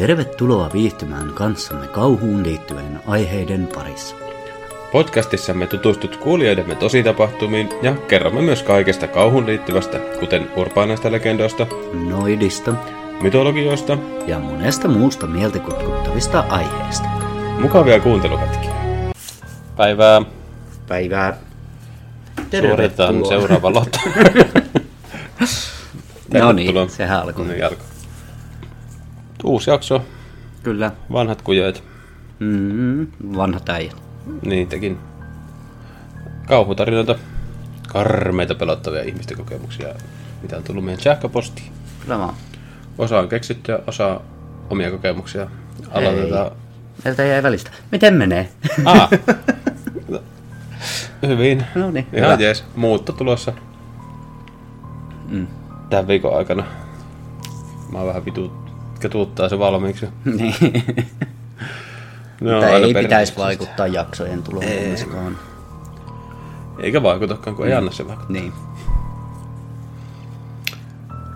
Tervetuloa viihtymään kanssamme kauhuun liittyvien aiheiden parissa. Podcastissamme tutustut kuulijoidemme tositapahtumiin ja kerromme myös kaikesta kauhun liittyvästä, kuten urbaaneista legendoista, Noidista mytologioista, ja monesta muusta mieltä kutkuttavista aiheista. mukavia kuunteluhetkiä. Päivää Päivää. suoritetaan seuraava lotto. No Tervetuloa. niin, sehän alkoi. Niin alkoi. Uusi jakso, Kyllä. vanhat kujoit, Mm, vanhat äijät. niin tekin. Kauhutarinoita, karmeita pelottavia ihmisten kokemuksia, mitä on tullut meidän sähköpostiin. Kyllä vaan. Osa on keksittyä, osa omia kokemuksia. Aloitetaan. Meiltä jäi välistä. Miten menee? Ah. Hyvin. No niin, Ihan hyvä. jees. Muutto tulossa. Mm. Tämän viikon aikana. Mä oon vähän vitu, ketuuttaa se valmiiksi. niin. No, Mutta ei pitäisi vaikuttaa jaksojen tuloon kumminkaan. Eikä vaikutakaan, kun ei anna se vaikuttaa. Niin.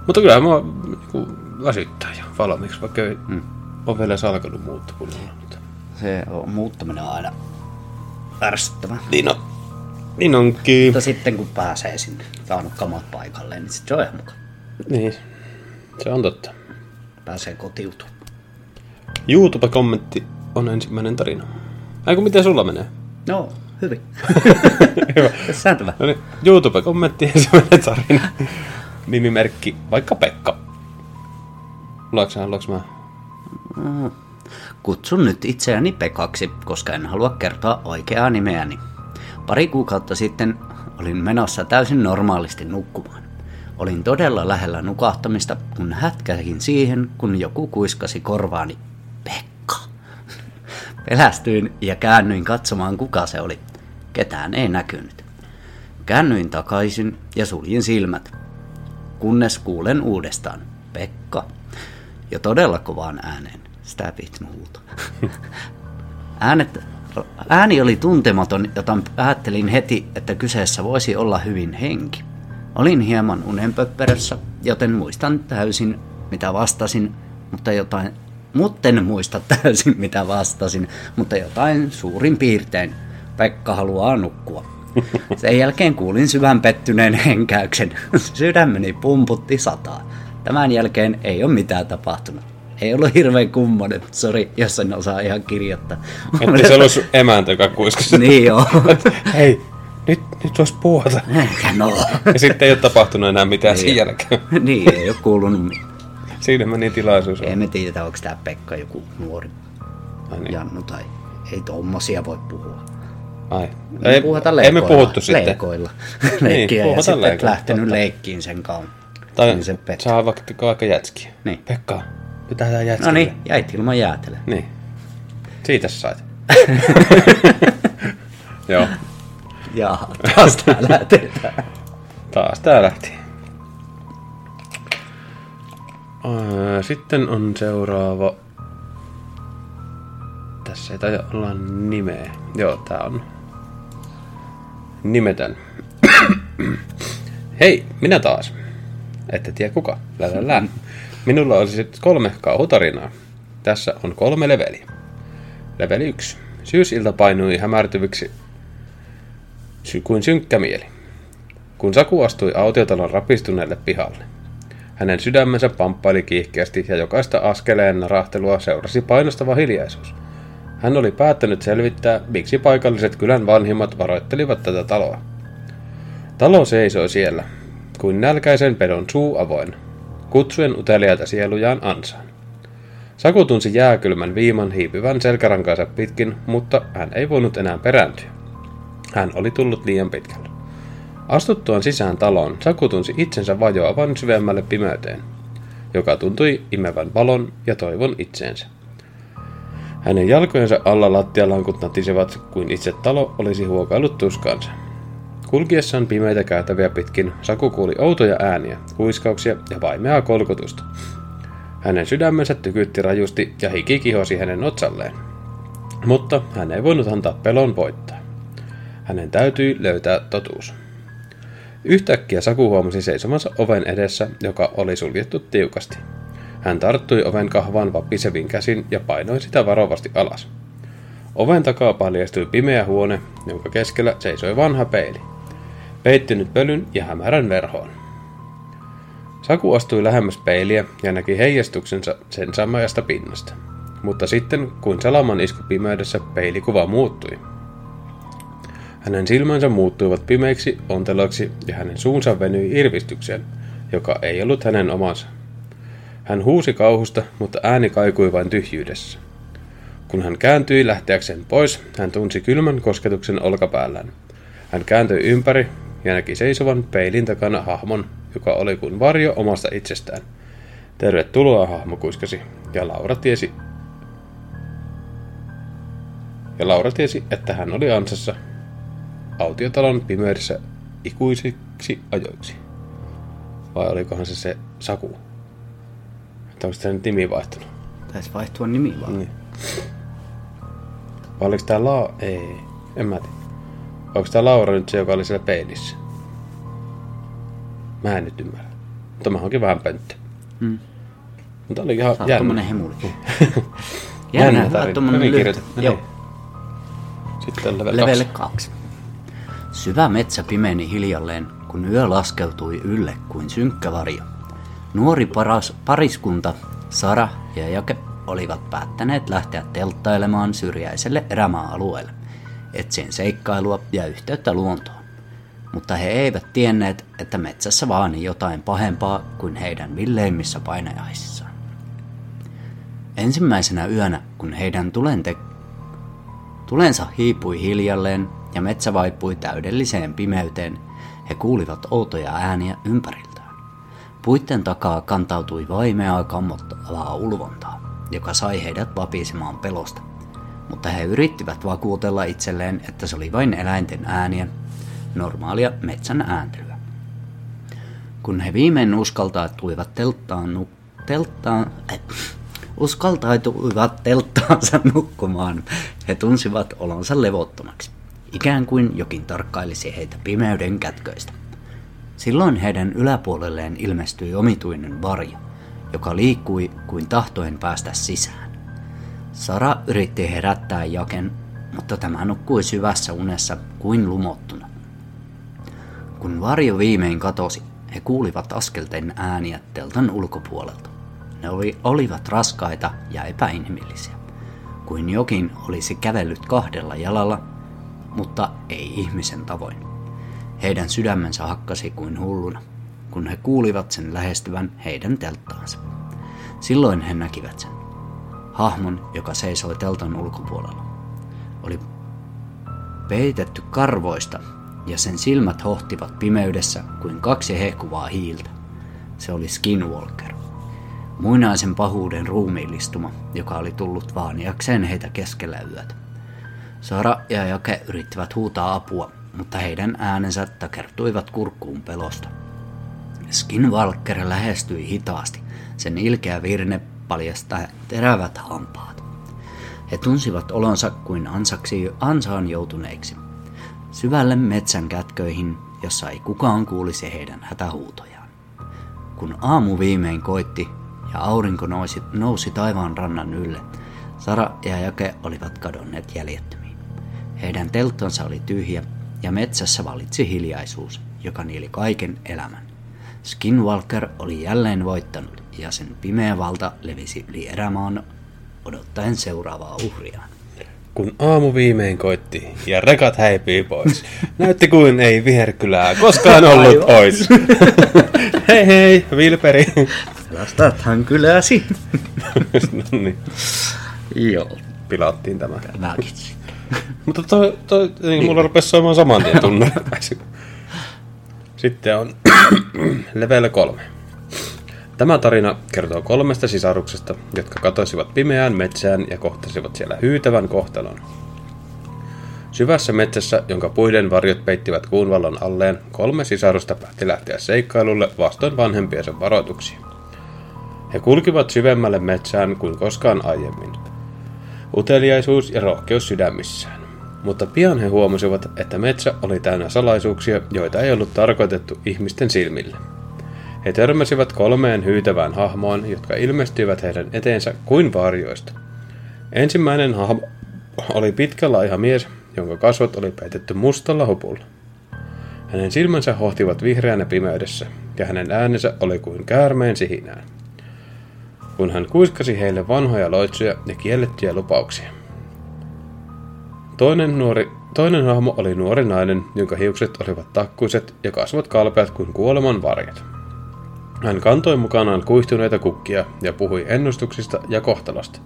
Mutta kyllä mä niinku, väsyttää jo valmiiksi, vaikka ei mm. ole vielä edes alkanut muuttaa kunnolla. Mutta... Se on, muuttaminen on aina ärsyttävää. Niin on. Niin onkin. Mutta sitten kun pääsee sinne, saanut kamat paikalleen, niin sit se on ihan mukava. Niin. Se on totta. Pääsee kotiutumaan. YouTube-kommentti on ensimmäinen tarina. Aiku, miten sulla menee? No, hyvin. Hyvä. Sääntävä. No niin, YouTube-kommentti ensimmäinen tarina. Nimimerkki vaikka Pekka. Luoksa, haluanko mä? Kutsun nyt itseäni Pekaksi, koska en halua kertoa oikeaa nimeäni. Pari kuukautta sitten olin menossa täysin normaalisti nukkumaan. Olin todella lähellä nukahtamista, kun hätkähin siihen, kun joku kuiskasi korvaani Pekka. Pelästyin ja käännyin katsomaan, kuka se oli. Ketään ei näkynyt. Käännyin takaisin ja suljin silmät, kunnes kuulen uudestaan Pekka. Jo todella kovaan ääneen. Sitä vittu huuta. Äänet, ääni oli tuntematon, jota ajattelin heti, että kyseessä voisi olla hyvin henki. Olin hieman unenpöpperössä, joten muistan täysin, mitä vastasin, mutta jotain, mutten muista täysin, mitä vastasin, mutta jotain suurin piirtein. Pekka haluaa nukkua. Sen jälkeen kuulin syvän pettyneen henkäyksen. Sydämeni pumputti sataa. Tämän jälkeen ei ole mitään tapahtunut. Ei ollut hirveän kummonen, sori, jos en osaa ihan kirjoittaa. Että se olisi emäntä, joka kuiskasi. niin joo. Hei, nyt, nyt vois puhata. Eikä no. Ja sitten ei ole tapahtunut enää mitään sen jälkeen. niin, ei ole kuulunut mitään. Siinä meni tilaisuus. Ei me tiedä, onko tämä Pekka joku nuori Ai, niin. Jannu tai ei tommosia voi puhua. Ai. Me Ei, puhutaan ei me leikoilla. puhuttu sitten. Leikoilla. Leikkiä ja puhutaan sitten leikoilla, lähtenyt totta. leikkiin sen kaun. Tai Niin se Pekka. saa vaikka, vaikka jätskiä. Niin. Pekka, pitää tää jätskiä. No niin, jäit ilman jäätelö. Niin. Siitä sä sait. Joo, Ja taas tää lähdetään. taas tää lähti. Sitten on seuraava. Tässä ei taida olla nimeä. Joo, tää on nimetön. Hei, minä taas. Ette tiedä kuka. Lä. Minulla olisi nyt kolme kauhutarinaa. Tässä on kolme leveliä. Leveli 1. Syysilta painui hämärtyviksi sy- kuin synkkä mieli. Kun Saku astui autiotalon rapistuneelle pihalle. Hänen sydämensä pamppaili kiihkeästi ja jokaista askeleen narahtelua seurasi painostava hiljaisuus. Hän oli päättänyt selvittää, miksi paikalliset kylän vanhimmat varoittelivat tätä taloa. Talo seisoi siellä, kuin nälkäisen pedon suu avoin, kutsuen uteliaita sielujaan ansaan. Saku tunsi jääkylmän viiman hiipivän selkärankaansa pitkin, mutta hän ei voinut enää perääntyä. Hän oli tullut liian pitkälle. Astuttuaan sisään taloon, Saku tunsi itsensä vajoavan syvemmälle pimeyteen, joka tuntui imevän valon ja toivon itseensä. Hänen jalkojensa alla lattialankut natisivat, kuin itse talo olisi huokaillut tuskaansa. Kulkiessaan pimeitä käytäviä pitkin, Saku kuuli outoja ääniä, huiskauksia ja vaimeaa kolkutusta. Hänen sydämensä tykytti rajusti ja hiki kihosi hänen otsalleen. Mutta hän ei voinut antaa pelon voittaa. Hänen täytyi löytää totuus. Yhtäkkiä Saku huomasi seisomansa oven edessä, joka oli suljettu tiukasti. Hän tarttui oven kahvaan vapisevin käsin ja painoi sitä varovasti alas. Oven takaa paljastui pimeä huone, jonka keskellä seisoi vanha peili. Peittynyt pölyn ja hämärän verhoon. Saku astui lähemmäs peiliä ja näki heijastuksensa sen samajasta pinnasta. Mutta sitten, kuin salaman isku pimeydessä, peilikuva muuttui. Hänen silmänsä muuttuivat pimeiksi onteloksi ja hänen suunsa venyi irvistykseen, joka ei ollut hänen omansa. Hän huusi kauhusta, mutta ääni kaikui vain tyhjyydessä. Kun hän kääntyi lähteäkseen pois, hän tunsi kylmän kosketuksen olkapäällään. Hän kääntyi ympäri ja näki seisovan peilin takana hahmon, joka oli kuin varjo omasta itsestään. Tervetuloa, hahmo kuiskasi, ja Laura tiesi, ja Laura tiesi, että hän oli ansassa autiotalon pimeydessä ikuisiksi ajoiksi. Vai olikohan se se Saku? Että onko tämä nimi vaihtunut? Taisi vaihtua nimi vaan. Niin. Vai oliko tää La... Ei, en mä tiedä. Onko tää Laura nyt se, joka oli siellä peilissä? Mä en nyt ymmärrä. Mutta mä onkin vähän pönttö. Mm. Mutta oli ihan Sä jännä. tommonen hemuli. Jännä Jännä, tarina. Hyvin lyhyt. kirjoitettu. No Joo. niin. Sitten level, kaksi. kaksi. Syvä metsä pimeni hiljalleen, kun yö laskeutui ylle kuin synkkä varjo. Nuori paras, pariskunta, Sara ja Jake, olivat päättäneet lähteä telttailemaan syrjäiselle erämaa-alueelle, etsien seikkailua ja yhteyttä luontoon. Mutta he eivät tienneet, että metsässä vaani jotain pahempaa kuin heidän villeimmissä painajaisissaan. Ensimmäisenä yönä, kun heidän tulente- Tulensa hiipui hiljalleen ja metsä vaipui täydelliseen pimeyteen. He kuulivat outoja ääniä ympäriltään. Puitten takaa kantautui vaimeaa kammottavaa ulvontaa, joka sai heidät vapisemaan pelosta. Mutta he yrittivät vakuutella itselleen, että se oli vain eläinten ääniä, normaalia metsän ääntelyä. Kun he viimein uskaltautuivat telttaan, nu, telttaan, äh, uskaltautuivat telttaansa nukkumaan, he tunsivat olonsa levottomaksi, ikään kuin jokin tarkkailisi heitä pimeyden kätköistä. Silloin heidän yläpuolelleen ilmestyi omituinen varjo, joka liikkui kuin tahtoen päästä sisään. Sara yritti herättää Jaken, mutta tämä nukkui syvässä unessa kuin lumottuna. Kun varjo viimein katosi, he kuulivat askelten ääniä teltan ulkopuolelta. Ne oli, olivat raskaita ja epäinhimillisiä, kuin jokin olisi kävellyt kahdella jalalla, mutta ei ihmisen tavoin. Heidän sydämensä hakkasi kuin hulluna, kun he kuulivat sen lähestyvän heidän telttaansa. Silloin he näkivät sen. Hahmon, joka seisoi teltan ulkopuolella. Oli peitetty karvoista ja sen silmät hohtivat pimeydessä kuin kaksi hehkuvaa hiiltä. Se oli Skinwalker. Muinaisen pahuuden ruumiillistuma, joka oli tullut vaaniakseen heitä keskellä yötä. Sara ja Jake yrittivät huutaa apua, mutta heidän äänensä takertuivat kurkkuun pelosta. Skinwalker lähestyi hitaasti. Sen ilkeä virne paljastaa terävät hampaat. He tunsivat olonsa kuin ansaksi, ansaan joutuneiksi. Syvälle metsän kätköihin, jossa ei kukaan kuulisi heidän hätähuutojaan. Kun aamu viimein koitti ja aurinko nousi, nousi taivaan rannan ylle, Sara ja Jake olivat kadonneet jäljettömiin. Heidän telttonsa oli tyhjä ja metsässä valitsi hiljaisuus, joka nieli kaiken elämän. Skinwalker oli jälleen voittanut ja sen pimeä valta levisi yli erämaan odottaen seuraavaa uhriaan. Kun aamu viimein koitti ja rekat häipyi pois, näytti kuin ei viherkylää koskaan ollut pois. hei hei, Vilperi. Pelastathan kyläsi. no niin, Joo, pilattiin tämä. mäkin. Mutta toi, toi niin, mulla rupesi soimaan saman tien pääsi. Sitten on level 3. Tämä tarina kertoo kolmesta sisaruksesta, jotka katosivat pimeään metsään ja kohtasivat siellä hyytävän kohtalon. Syvässä metsässä, jonka puiden varjot peittivät kuun vallon alleen, kolme sisarusta päätti lähteä seikkailulle vastoin vanhempiensa varoituksia. He kulkivat syvemmälle metsään kuin koskaan aiemmin. Uteliaisuus ja rohkeus sydämissään. Mutta pian he huomasivat, että metsä oli täynnä salaisuuksia, joita ei ollut tarkoitettu ihmisten silmille. He törmäsivät kolmeen hyytävään hahmoon, jotka ilmestyivät heidän eteensä kuin varjoista. Ensimmäinen hahmo oli pitkä laiha mies, jonka kasvot oli peitetty mustalla hupulla. Hänen silmänsä hohtivat vihreänä pimeydessä, ja hänen äänensä oli kuin käärmeen sihinään. Kun hän kuiskasi heille vanhoja loitsuja ja kiellettyjä lupauksia. Toinen, nuori, toinen hahmo oli nuori nainen, jonka hiukset olivat takkuiset ja kasvot kalpeat kuin kuoleman varjat. Hän kantoi mukanaan kuihtuneita kukkia ja puhui ennustuksista ja kohtalosta,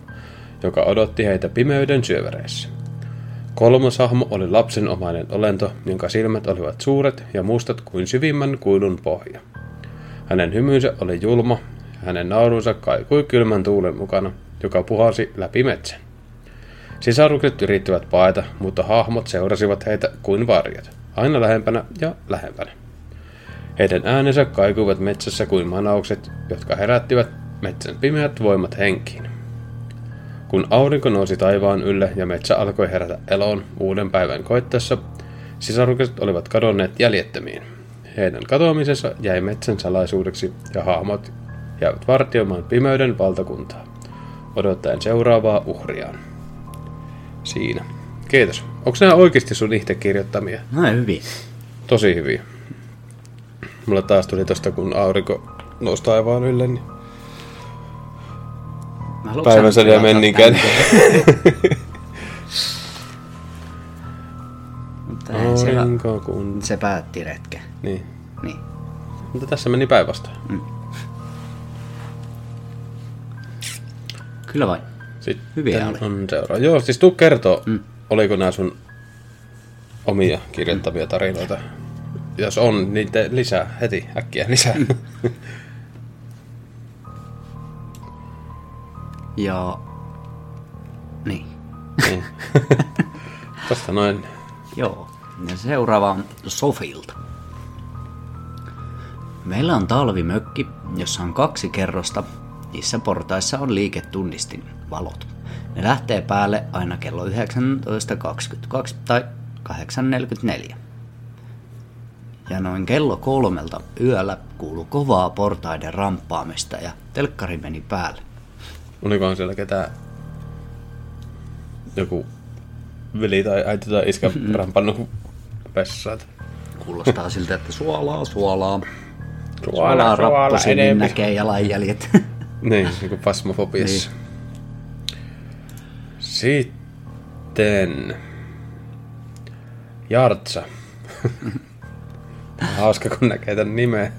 joka odotti heitä pimeyden syövereissä. Kolmas hahmo oli lapsenomainen olento, jonka silmät olivat suuret ja mustat kuin syvimmän kuilun pohja. Hänen hymynsä oli julma, hänen naurunsa kaikui kylmän tuulen mukana, joka puhalsi läpi metsän. Sisarukset yrittivät paeta, mutta hahmot seurasivat heitä kuin varjat, aina lähempänä ja lähempänä. Heidän äänensä kaikuivat metsässä kuin manaukset, jotka herättivät metsän pimeät voimat henkiin. Kun aurinko nousi taivaan ylle ja metsä alkoi herätä eloon uuden päivän koittaessa, sisarukset olivat kadonneet jäljettömiin. Heidän katoamisensa jäi metsän salaisuudeksi ja hahmot jäivät vartioimaan pimeyden valtakuntaa, odottaen seuraavaa uhriaan. Siinä. Kiitos. Onko nämä oikeasti sun itse kirjoittamia? No hyvin. Tosi hyviä. Mulla taas tuli tosta, kun aurinko nousi taivaan ylle, niin päivän säde menninkään. Mutta Aurinko kun... se päätti retke. Niin. Niin. Mutta tässä meni päinvastoin. Kyllä vain. Sitten Hyviä oli. on seuraava. Joo, siis tuu kertoo, Mm. oliko nämä sun omia kirjoittavia tarinoita. Jos on, niin te lisää heti, äkkiä lisää. Ja... Niin. niin. Tosta noin. Joo. Ja seuraava on Sofilta. Meillä on talvimökki, jossa on kaksi kerrosta. Niissä portaissa on liiketunnistin valot. Ne lähtee päälle aina kello 19.22 tai 8.44. Ja noin kello kolmelta yöllä kuuluu kovaa portaiden ramppaamista ja telkkari meni päälle. Olikohan siellä ketään joku veli tai äiti tai iskä rampannut vessaan? Kuulostaa siltä, että suolaa, suolaa. Suolaa, Suolaa suolaa rappusi, enempi. näkee jalanjäljet. Niin, niin kuin fasmofobiassa. Niin. Sitten... Jartsa. Hauska, kun näkee tämän nimeä.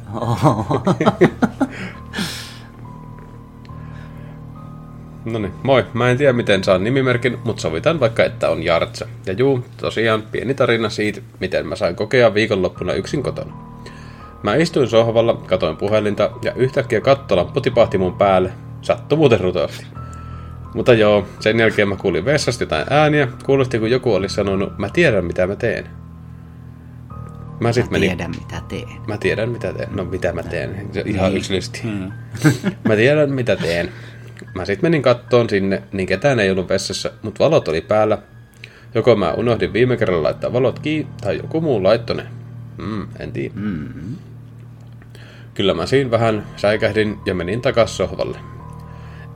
No niin, moi. Mä en tiedä miten saan nimimerkin, mutta sovitan vaikka, että on Jartsa. Ja juu, tosiaan pieni tarina siitä, miten mä sain kokea viikonloppuna yksin kotona. Mä istuin sohvalla, katoin puhelinta ja yhtäkkiä kattolamppu tipahti mun päälle. Sattui muuten rutosti. Mutta joo, sen jälkeen mä kuulin vessasta jotain ääniä, kuulosti kun joku oli sanonut, mä tiedän mitä mä teen. Mä sit Mä menin, tiedän mitä teen. mä tiedän mitä teen, no mitä mä teen, Se ihan Niin. yksilöllisesti. Hmm. Mä tiedän mitä teen. Mä sit menin kattoon sinne, niin ketään ei ollut vessassa, mutta valot oli päällä. Joko mä unohdin viime kerralla laittaa valot kiinni, tai joku muu laittoi ne. Mm, en tiedä. Mm. Kyllä mä siinä vähän säikähdin ja menin takas sohvalle.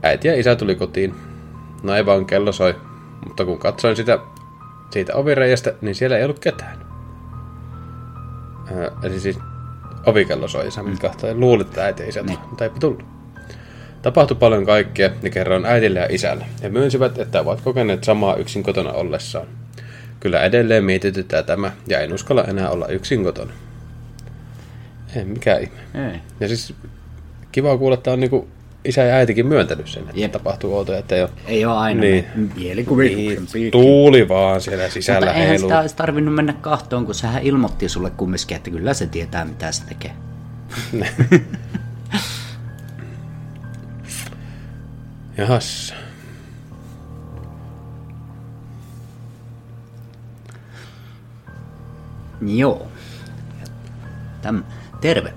Äiti ja isä tuli kotiin. No ei vaan kello soi, mutta kun katsoin sitä siitä ovireijästä, niin siellä ei ollut ketään. Ää, eli siis ovikello soi, isä mm. kahtoi. Luulit, että äiti ja isä tuli, mutta eipä tullut. Tapahtui paljon kaikkea ja kerroin äidille ja isälle. He myönsivät, että ovat kokeneet samaa yksin kotona ollessaan. Kyllä edelleen mietityttää tämä ja en uskalla enää olla yksin kotona. Ei mikä ihme. Ei. Ja siis kiva kuulla, että on niinku isä ja äitikin myöntänyt sen, että Jep. tapahtuu outoja, että ei ole Ei ole aina Niin. mielikuvituksen niin, tuuli vaan siellä sisällä Mutta eihän sitä olisi tarvinnut mennä kahtoon, kun sehän ilmoitti sulle kumminkin, että kyllä se tietää mitä se tekee. Jahas. Joo. Täm, terve.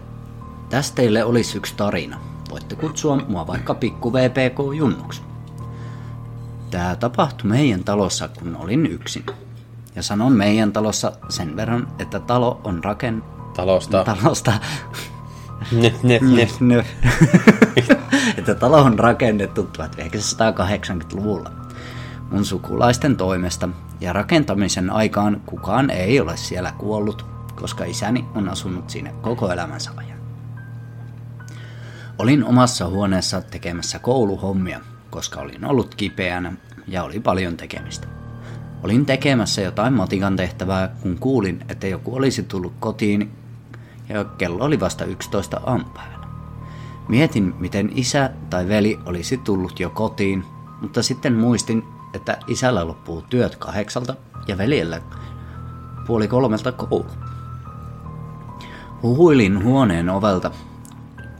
Tästä teille olisi yksi tarina. Voitte kutsua mua vaikka pikku VPK Junnuksi. Tämä tapahtui meidän talossa, kun olin yksin. Ja sanon meidän talossa sen verran, että talo on raken... Talosta. Talosta. Nef, nef, nef. Nö. että talo on rakennettu 1980-luvulla mun sukulaisten toimesta ja rakentamisen aikaan kukaan ei ole siellä kuollut, koska isäni on asunut siinä koko elämänsä ajan. Olin omassa huoneessa tekemässä kouluhommia, koska olin ollut kipeänä ja oli paljon tekemistä. Olin tekemässä jotain matikan tehtävää, kun kuulin, että joku olisi tullut kotiin ja kello oli vasta 11 aamupäivällä. Mietin, miten isä tai veli olisi tullut jo kotiin, mutta sitten muistin, että isällä loppuu työt kahdeksalta ja veljellä puoli kolmelta koulu. Huhuilin huoneen ovelta.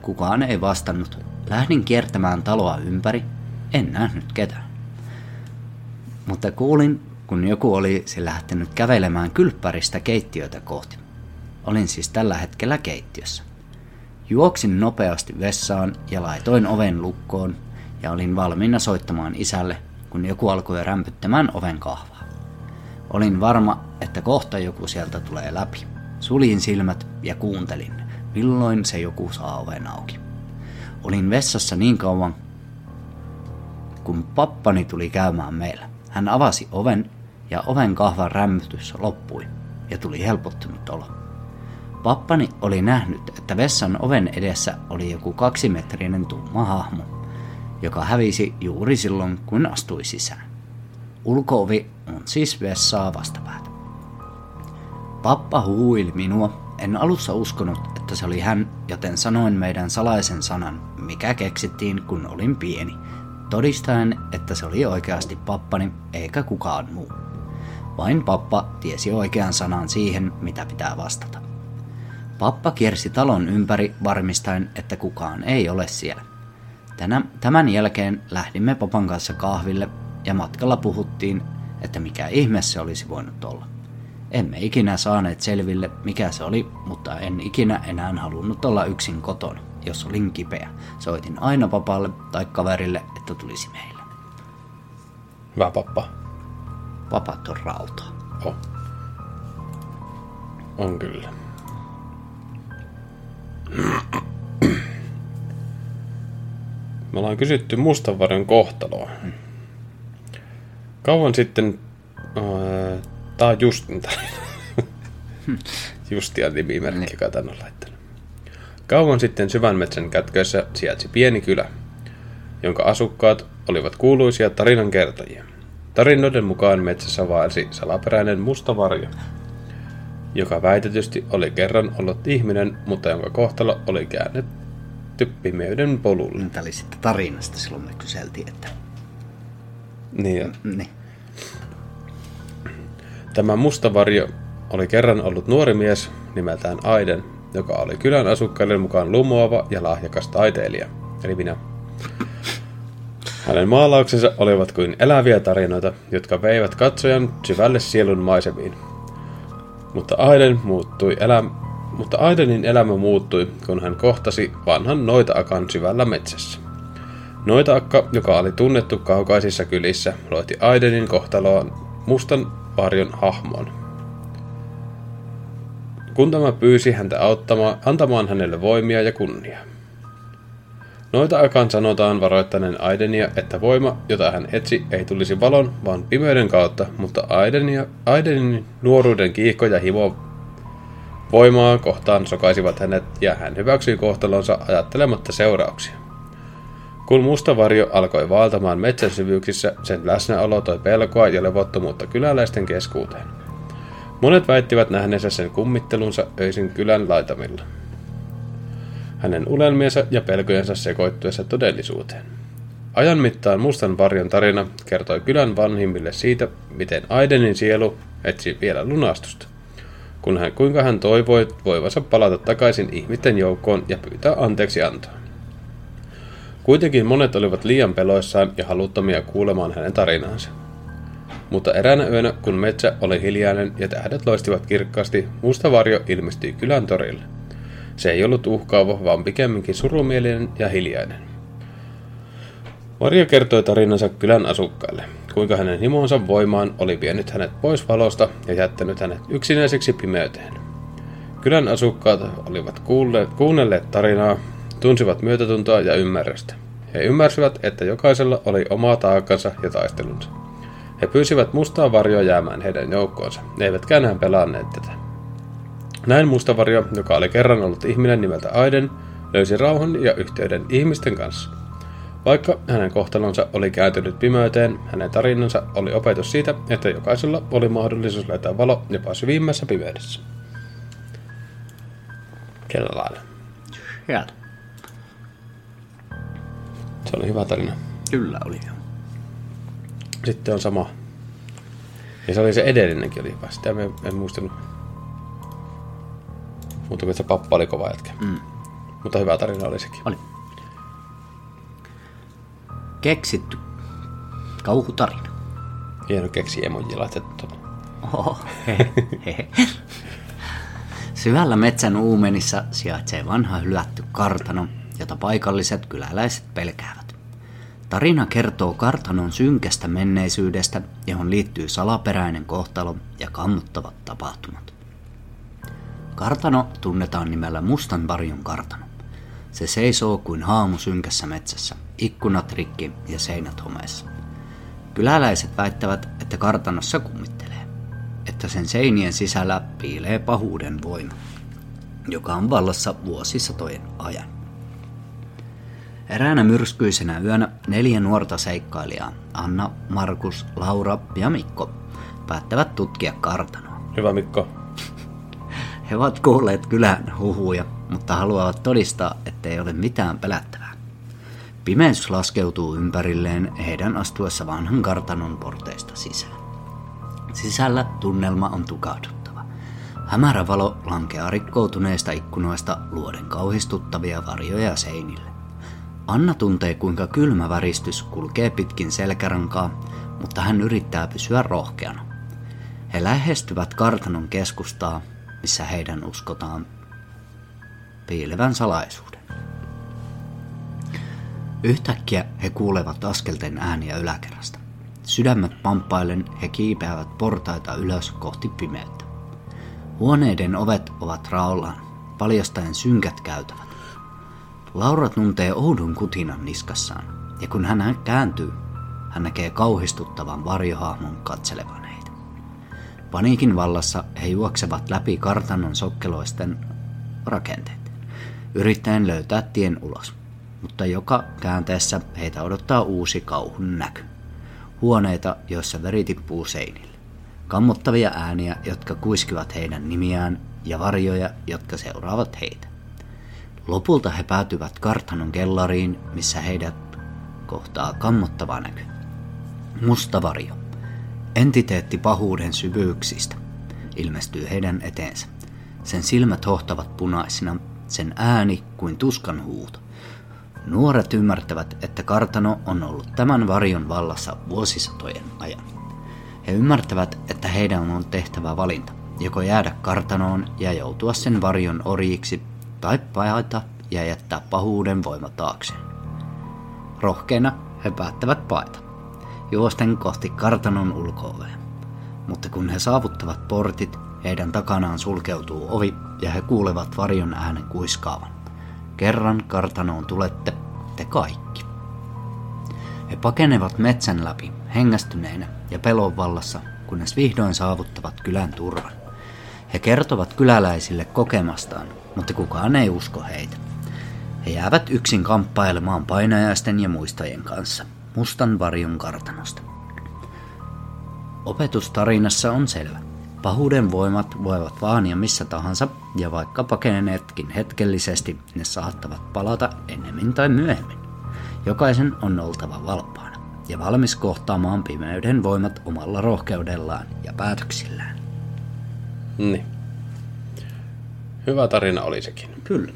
Kukaan ei vastannut. Lähdin kiertämään taloa ympäri. En nähnyt ketään. Mutta kuulin, kun joku oli lähtenyt kävelemään kylppäristä keittiötä kohti. Olin siis tällä hetkellä keittiössä. Juoksin nopeasti vessaan ja laitoin oven lukkoon ja olin valmiina soittamaan isälle, kun joku alkoi rämpyttämään oven kahvaa. Olin varma, että kohta joku sieltä tulee läpi. Suljin silmät ja kuuntelin, milloin se joku saa oven auki. Olin vessassa niin kauan, kun pappani tuli käymään meillä. Hän avasi oven ja oven kahvan rämmytys loppui ja tuli helpottunut olo. Pappani oli nähnyt, että vessan oven edessä oli joku kaksimetrinen tumma hahmo, joka hävisi juuri silloin, kun astui sisään. Ulkoovi on siis vessaa vastapäätä. Pappa huuili minua. En alussa uskonut, että se oli hän, joten sanoin meidän salaisen sanan, mikä keksittiin, kun olin pieni, todistaen, että se oli oikeasti pappani eikä kukaan muu. Vain pappa tiesi oikean sanan siihen, mitä pitää vastata. Pappa kiersi talon ympäri varmistaen, että kukaan ei ole siellä. Tänä, tämän jälkeen lähdimme papan kanssa kahville ja matkalla puhuttiin, että mikä ihme se olisi voinut olla. Emme ikinä saaneet selville, mikä se oli, mutta en ikinä enää halunnut olla yksin kotona, jos olin kipeä. Soitin aina papalle tai kaverille, että tulisi meille. Hyvä pappa. Papat on rautaa. Oh. On kyllä. Me ollaan kysytty mustanvarjon kohtaloa. Kauan sitten... Ää, tää on Justin tarina. Justia nimimerkki, joka tän on laittanut. Kauan sitten syvän metsän kätköissä sijaitsi pieni kylä, jonka asukkaat olivat kuuluisia tarinan kertojia. Tarinoiden mukaan metsässä vaelsi salaperäinen musta varjo, joka väitetysti oli kerran ollut ihminen, mutta jonka kohtalo oli käännetty pimeyden polulle. Tämä oli sitten tarinasta silloin me kyseltiin, että... Niin, ja Niin. Tämä musta varjo oli kerran ollut nuori mies nimeltään Aiden, joka oli kylän asukkaiden mukaan lumoava ja lahjakas taiteilija, eli minä. Hänen maalauksensa olivat kuin eläviä tarinoita, jotka veivät katsojan syvälle sielun maisemiin. Mutta Aiden muuttui elä... Mutta Aidenin elämä muuttui, kun hän kohtasi vanhan noita-akan syvällä metsässä. Noita-akka, joka oli tunnettu kaukaisissa kylissä, loitti Aidenin kohtaloon mustan varjon hahmon. Kun tämä pyysi häntä auttamaan, antamaan hänelle voimia ja kunnia. Noita akan sanotaan varoittaneen Aidenia, että voima, jota hän etsi, ei tulisi valon, vaan pimeyden kautta, mutta Aidenia, Aidenin nuoruuden kiihko ja himo voimaa kohtaan sokaisivat hänet, ja hän hyväksyi kohtalonsa ajattelematta seurauksia. Kun musta varjo alkoi vaeltamaan metsän syvyyksissä, sen läsnäolo toi pelkoa ja levottomuutta kyläläisten keskuuteen. Monet väittivät nähneensä sen kummittelunsa öisin kylän laitamilla. Hänen unelmiensa ja pelkojensa sekoittuessa todellisuuteen. Ajan mittaan mustan varjon tarina kertoi kylän vanhimmille siitä, miten Aidenin sielu etsi vielä lunastusta, kun hän, kuinka hän toivoi voivansa palata takaisin ihmisten joukkoon ja pyytää anteeksi antoa. Kuitenkin monet olivat liian peloissaan ja haluttomia kuulemaan hänen tarinaansa. Mutta eräänä yönä, kun metsä oli hiljainen ja tähdet loistivat kirkkaasti, musta varjo ilmestyi kylän torille. Se ei ollut uhkaava, vaan pikemminkin surumielinen ja hiljainen. Varjo kertoi tarinansa kylän asukkaille, kuinka hänen himonsa voimaan oli vienyt hänet pois valosta ja jättänyt hänet yksinäiseksi pimeyteen. Kylän asukkaat olivat kuulleet, kuunnelleet tarinaa, tunsivat myötätuntoa ja ymmärrystä. He ymmärsivät, että jokaisella oli oma taakkansa ja taistelunsa. He pyysivät mustaa varjoa jäämään heidän joukkoonsa, eivätkä enää pelanneet tätä. Näin mustavarjo, joka oli kerran ollut ihminen nimeltä Aiden, löysi rauhan ja yhteyden ihmisten kanssa. Vaikka hänen kohtalonsa oli kääntynyt pimeyteen, hänen tarinansa oli opetus siitä, että jokaisella oli mahdollisuus löytää valo jopa syvimmässä pimeydessä. Lailla? Sieltä. Se oli hyvä tarina. Kyllä oli. Sitten on sama. Ja se oli se edellinenkin oli hyvä. Sitä me en muistanut. Mutta se pappa oli kova jätkä. Mm. Mutta hyvä tarina oli sekin. Oli. Keksitty kauhutarina. Hieno keksi emoji laitettu. Oho, he, he. Syvällä metsän uumenissa sijaitsee vanha hylätty kartano, jota paikalliset kyläläiset pelkäävät. Tarina kertoo kartanon synkästä menneisyydestä, johon liittyy salaperäinen kohtalo ja kammuttavat tapahtumat. Kartano tunnetaan nimellä Mustan varjon kartano. Se seisoo kuin haamu synkässä metsässä, ikkunat rikki ja seinät homeessa. Kyläläiset väittävät, että kartanossa kummittelee, että sen seinien sisällä piilee pahuuden voima, joka on vallassa vuosisatojen ajan. Eräänä myrskyisenä yönä neljä nuorta seikkailijaa, Anna, Markus, Laura ja Mikko, päättävät tutkia kartanoa. Hyvä Mikko. He ovat kuulleet kylän huhuja, mutta haluavat todistaa, ettei ole mitään pelättävää. Pimeys laskeutuu ympärilleen heidän astuessa vanhan kartanon porteista sisään. Sisällä tunnelma on tukahduttava. Hämärä valo lankeaa rikkoutuneista ikkunoista luoden kauhistuttavia varjoja seinille. Anna tuntee, kuinka kylmä väristys kulkee pitkin selkärankaa, mutta hän yrittää pysyä rohkeana. He lähestyvät kartanon keskustaa, missä heidän uskotaan piilevän salaisuuden. Yhtäkkiä he kuulevat askelten ääniä yläkerrasta. Sydämet pamppaillen he kiipeävät portaita ylös kohti pimeyttä. Huoneiden ovet ovat raollaan, paljastaen synkät käytävät. Laura tuntee oudon kutinan niskassaan, ja kun hän kääntyy, hän näkee kauhistuttavan varjohahmon katselevan heitä. Paniikin vallassa he juoksevat läpi kartanon sokkeloisten rakenteet, yrittäen löytää tien ulos. Mutta joka käänteessä heitä odottaa uusi kauhun näky. Huoneita, joissa veri tippuu seinille. Kammottavia ääniä, jotka kuiskivat heidän nimiään, ja varjoja, jotka seuraavat heitä. Lopulta he päätyvät kartanon kellariin, missä heidät kohtaa kammottava näky. Musta varjo. Entiteetti pahuuden syvyyksistä ilmestyy heidän eteensä. Sen silmät hohtavat punaisina, sen ääni kuin tuskan huuto. Nuoret ymmärtävät, että kartano on ollut tämän varjon vallassa vuosisatojen ajan. He ymmärtävät, että heidän on tehtävä valinta, joko jäädä kartanoon ja joutua sen varjon orjiksi tai paeta ja jättää pahuuden voima taakseen. Rohkeina he päättävät paeta, juosten kohti kartanon ulkoovea. Mutta kun he saavuttavat portit, heidän takanaan sulkeutuu ovi ja he kuulevat varjon äänen kuiskaavan. Kerran kartanoon tulette, te kaikki. He pakenevat metsän läpi, hengästyneinä ja pelon vallassa, kunnes vihdoin saavuttavat kylän turvan. He kertovat kyläläisille kokemastaan, mutta kukaan ei usko heitä. He jäävät yksin kamppailemaan painajaisten ja muistajien kanssa, mustan varjon kartanosta. Opetus tarinassa on selvä. Pahuuden voimat voivat vaania missä tahansa, ja vaikka pakeneetkin hetkellisesti, ne saattavat palata ennemmin tai myöhemmin. Jokaisen on oltava valpaana ja valmis kohtaamaan pimeyden voimat omalla rohkeudellaan ja päätöksillään. Niin. Hyvä tarina oli sekin. Kyllä.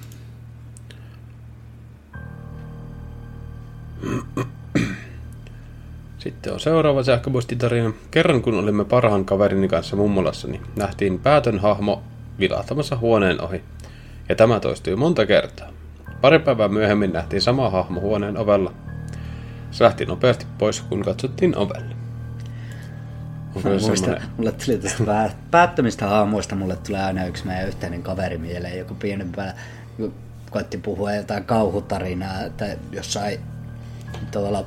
Sitten on seuraava sähköpostitarina. Kerran kun olimme parhaan kaverini kanssa mummolassa, niin nähtiin päätön hahmo vilahtamassa huoneen ohi. Ja tämä toistui monta kertaa. Pari päivää myöhemmin nähtiin sama hahmo huoneen ovella. Se lähti nopeasti pois, kun katsottiin ovelle. Semmoinen... mulle tuli tästä pää- päättömistä haamuista, mulle tulee aina yksi meidän yhteinen kaveri mieleen, joku pienempää, kun koitti puhua jotain kauhutarinaa, että jossain tuolla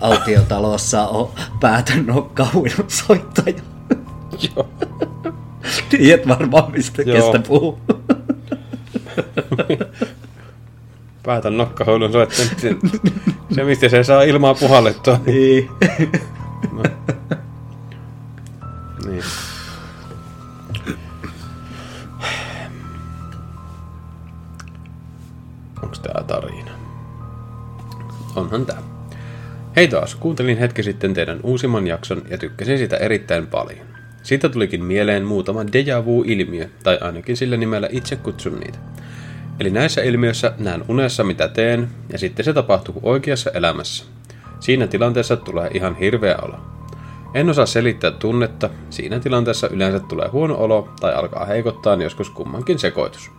autiotalossa on päätön nokkauinut soittaja. Joo. Tiedät varmaan, mistä Joo. kestä puhuu. Päätän nokkahoulun soittaa. Se, se, mistä se saa ilmaa puhallettua. Niin. No. Niin. Onks tää tarina? Onhan tää. Hei taas, kuuntelin hetki sitten teidän uusimman jakson ja tykkäsin sitä erittäin paljon. Siitä tulikin mieleen muutama deja vu-ilmiö, tai ainakin sillä nimellä itse kutsun niitä. Eli näissä ilmiöissä näen unessa mitä teen, ja sitten se tapahtuu oikeassa elämässä. Siinä tilanteessa tulee ihan hirveä olo. En osaa selittää tunnetta, siinä tilanteessa yleensä tulee huono olo tai alkaa heikottaa joskus kummankin sekoitus.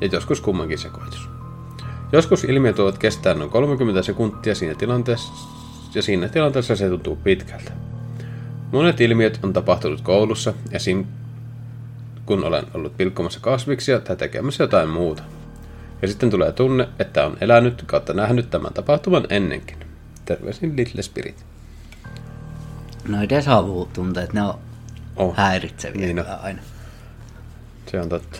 Ja joskus kummankin sekoitus. Joskus ilmiöt voivat kestää noin 30 sekuntia siinä tilanteessa, ja siinä tilanteessa se tuntuu pitkältä. Monet ilmiöt on tapahtunut koulussa, esim. kun olen ollut pilkkomassa kasviksia tai tekemässä jotain muuta. Ja sitten tulee tunne, että on elänyt kautta nähnyt tämän tapahtuman ennenkin. Terveisin Little Spirit. Noi deja vu-tunteet, ne on Oh, häiritseviä Niin on. aina. se on totta.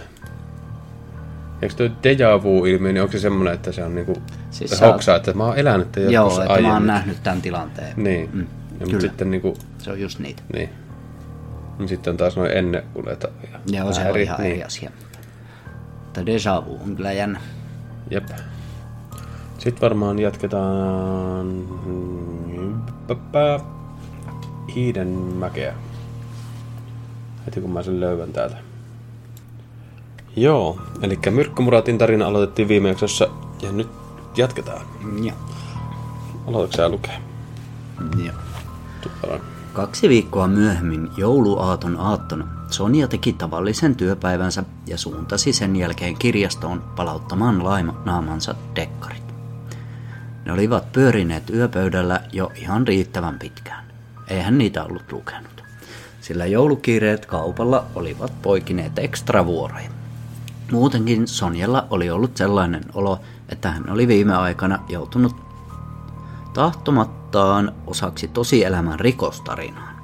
Eikö tuo deja vu-ilmiö, niin onko se semmoinen, että se on niinku Siis oot- hoksaa, että mä oon elänyt tämän Joo, että aiemmin. mä oon nähnyt tämän tilanteen. Niin. Mm, ja, kyllä. sitten niinku, Se on just niitä. niin. Niin Sitten on taas noin ennen uneta. ja Joo, se on ihan eri asia. Mutta deja vu on kyllä jännä. Jep. Sitten varmaan jatketaan päppää, Hiidenmäkeä. Heti kun mä sen löydän täältä. Joo, eli Myrkkumuratin tarina aloitettiin viime jaksossa ja nyt jatketaan. Joo. Aloitatko sä lukea? Joo. Tupparan. Kaksi viikkoa myöhemmin jouluaaton aattona Sonja teki tavallisen työpäivänsä ja suuntasi sen jälkeen kirjastoon palauttamaan lainaamansa dekkarit. Ne olivat pyörineet yöpöydällä jo ihan riittävän pitkään. Eihän niitä ollut lukenut, sillä joulukiireet kaupalla olivat poikineet ekstravuoroja. Muutenkin Sonjalla oli ollut sellainen olo, että hän oli viime aikana joutunut tahtomattaan osaksi tosielämän rikostarinaan.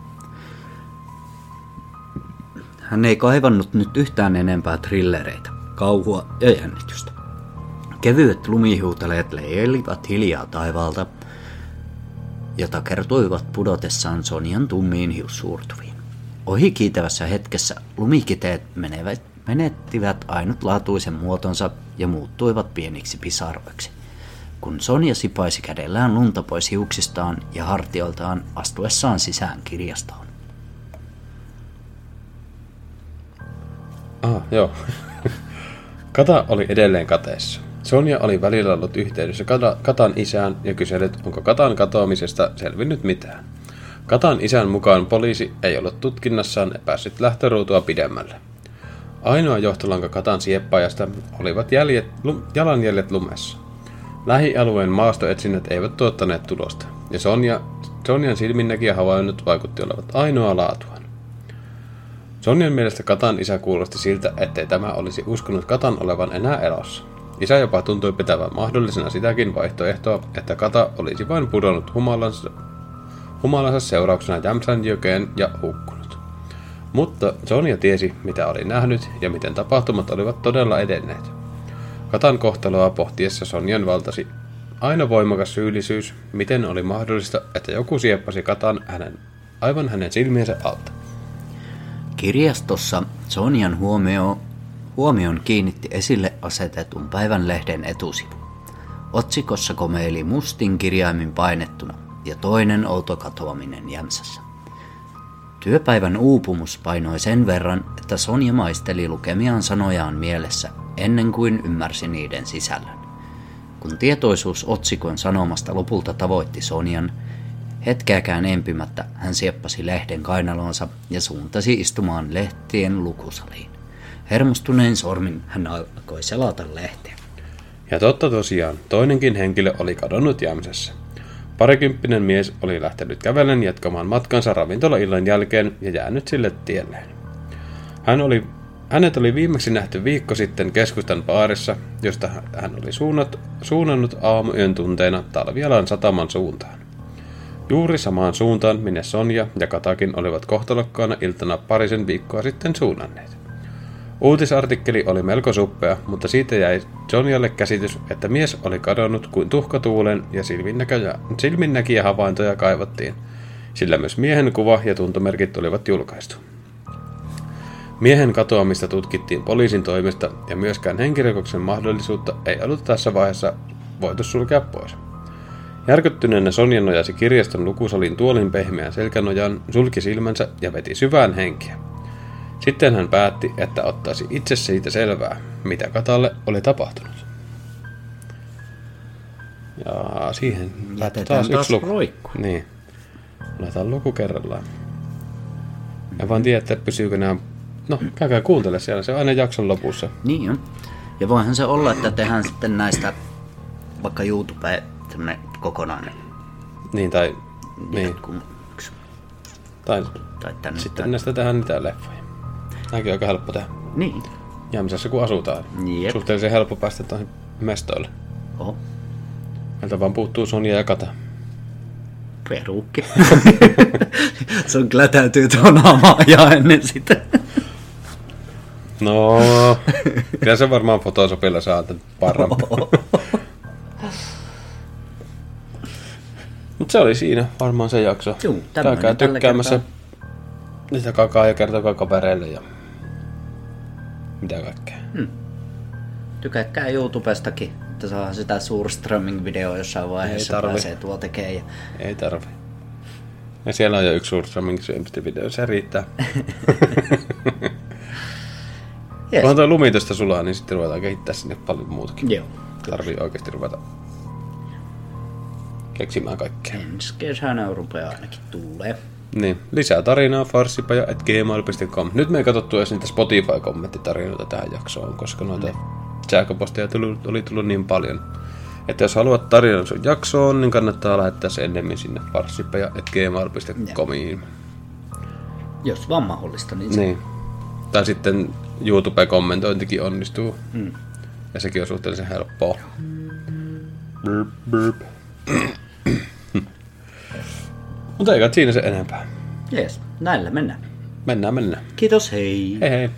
Hän ei kaivannut nyt yhtään enempää trillereitä, kauhua ja jännitystä. Kevyet lumihuutaleet leilivat hiljaa taivaalta, jota kertoivat pudotessaan Sonjan tummiin hiussuurtuviin. Ohi kiitävässä hetkessä lumikiteet menevät, menettivät ainutlaatuisen muotonsa ja muuttuivat pieniksi pisaroiksi kun Sonja sipaisi kädellään lunta pois hiuksistaan ja hartioiltaan astuessaan sisään kirjastoon. Ah, joo. Kata oli edelleen kateessa. Sonja oli välillä ollut yhteydessä Kata, Katan isään ja kysellyt, onko Katan katoamisesta selvinnyt mitään. Katan isän mukaan poliisi ei ollut tutkinnassaan päässyt lähtöruutua pidemmälle. Ainoa johtolanka Katan sieppaajasta olivat jäljet, lu, jalanjäljet lumessa. Lähialueen maastoetsinnät eivät tuottaneet tulosta, ja Sonja, Sonjan silminnäkijä havainnot vaikutti olevat ainoa laatuaan. Sonjan mielestä Katan isä kuulosti siltä, ettei tämä olisi uskonut Katan olevan enää elossa. Isä jopa tuntui pitävän mahdollisena sitäkin vaihtoehtoa, että Kata olisi vain pudonnut humalansa, humalansa seurauksena Jämsän jokeen ja hukkunut. Mutta Sonja tiesi, mitä oli nähnyt ja miten tapahtumat olivat todella edenneet. Katan kohtaloa pohtiessa Sonjan valtasi aina voimakas syyllisyys, miten oli mahdollista, että joku sieppasi Katan hänen, aivan hänen silmiensä alta. Kirjastossa Sonjan huomio, huomion kiinnitti esille asetetun päivän lehden etusivu. Otsikossa komeili mustin kirjaimin painettuna ja toinen outo katoaminen jämsässä. Työpäivän uupumus painoi sen verran, että Sonja maisteli lukemiaan sanojaan mielessä ennen kuin ymmärsi niiden sisällön. Kun tietoisuus otsikon sanomasta lopulta tavoitti Sonjan, hetkeäkään empimättä hän sieppasi lehden kainalonsa ja suuntasi istumaan lehtien lukusaliin. Hermostunein sormin hän alkoi selata lehteä. Ja totta tosiaan, toinenkin henkilö oli kadonnut Jämsässä. Parikymppinen mies oli lähtenyt kävellen jatkamaan matkansa ravintolaillan jälkeen ja jäänyt sille tielleen. Hän oli, hänet oli viimeksi nähty viikko sitten keskustan baarissa, josta hän oli suunnat, suunnannut aamuyön tunteina Talvialan sataman suuntaan. Juuri samaan suuntaan, minne Sonja ja Katakin olivat kohtalokkaana iltana parisen viikkoa sitten suunnanneet. Uutisartikkeli oli melko suppea, mutta siitä jäi Sonjalle käsitys, että mies oli kadonnut kuin tuhkatuulen ja silminnäkiä havaintoja kaivattiin, sillä myös miehen kuva ja tuntomerkit olivat julkaistu. Miehen katoamista tutkittiin poliisin toimesta ja myöskään henkirikoksen mahdollisuutta ei ollut tässä vaiheessa voitu sulkea pois. Järkyttyneenä Sonja nojasi kirjaston lukusalin tuolin pehmeän selkänojan, sulki silmänsä ja veti syvään henkeä. Sitten hän päätti, että ottaisi itse siitä selvää, mitä Katalle oli tapahtunut. Ja siihen Jätetään taas, taas yksi luku. roikkuu. Niin. Laitetaan luku kerrallaan. Ja vaan tiedä, että pysyykö nämä... No, käykää kuuntele siellä, se on aina jakson lopussa. Niin on. Ja voihan se olla, että tehdään sitten näistä vaikka YouTube tämmönen kokonainen Niin, tai... Niin, yksi tai tai tänne. sitten tai... näistä tehdään niitä leffoja. Nämäkin on aika helppo tehdä. Niin. Jämsässä kun asutaan. Jep. Suhteellisen helppo päästä tuohon mestoille. Oho. Meiltä vaan puuttuu Sonja ja Kata. Peruukki. se on kyllä täytyy tuon naamaa ja ennen sitä. No, kyllä se varmaan Photoshopilla saa tämän parempi. Mutta se oli siinä varmaan se jakso. Juu, Käykää tykkäämässä niitä kakaa ja kertokaa kavereille ja mitä kaikkea. Tykätkää YouTubestakin, että saa sitä suurströmming-videoa jossain vaiheessa tarvi. pääsee tuo tekee. Ja... Ei tarvi. Ja siellä on jo yksi Surstramming video, se riittää. Yes. Kunhan tuo lumi tästä sulaa, niin sitten ruvetaan kehittää sinne paljon muutakin. Joo. Tarvii oikeasti ruveta keksimään kaikkea. Ensi kesänä rupeaa ainakin tulee. Niin, lisää tarinaa farsipaja.gmail.com. Nyt me ei katsottu edes niitä Spotify-kommenttitarinoita tähän jaksoon, koska noita sähköposteja tuli, oli tullut niin paljon. Että jos haluat tarinan sun jaksoon, niin kannattaa lähettää se ennemmin sinne farsipaja.gmail.comiin. Jos vaan mahdollista, niin, se... Niin. Tai sitten YouTube-kommentointikin onnistuu. Mm. Ja sekin on suhteellisen helppoa. Burp, burp. Mutta ei kai siinä se enempää. Jees, näillä mennään. Mennään, mennään. Kiitos, hei. Hei hei.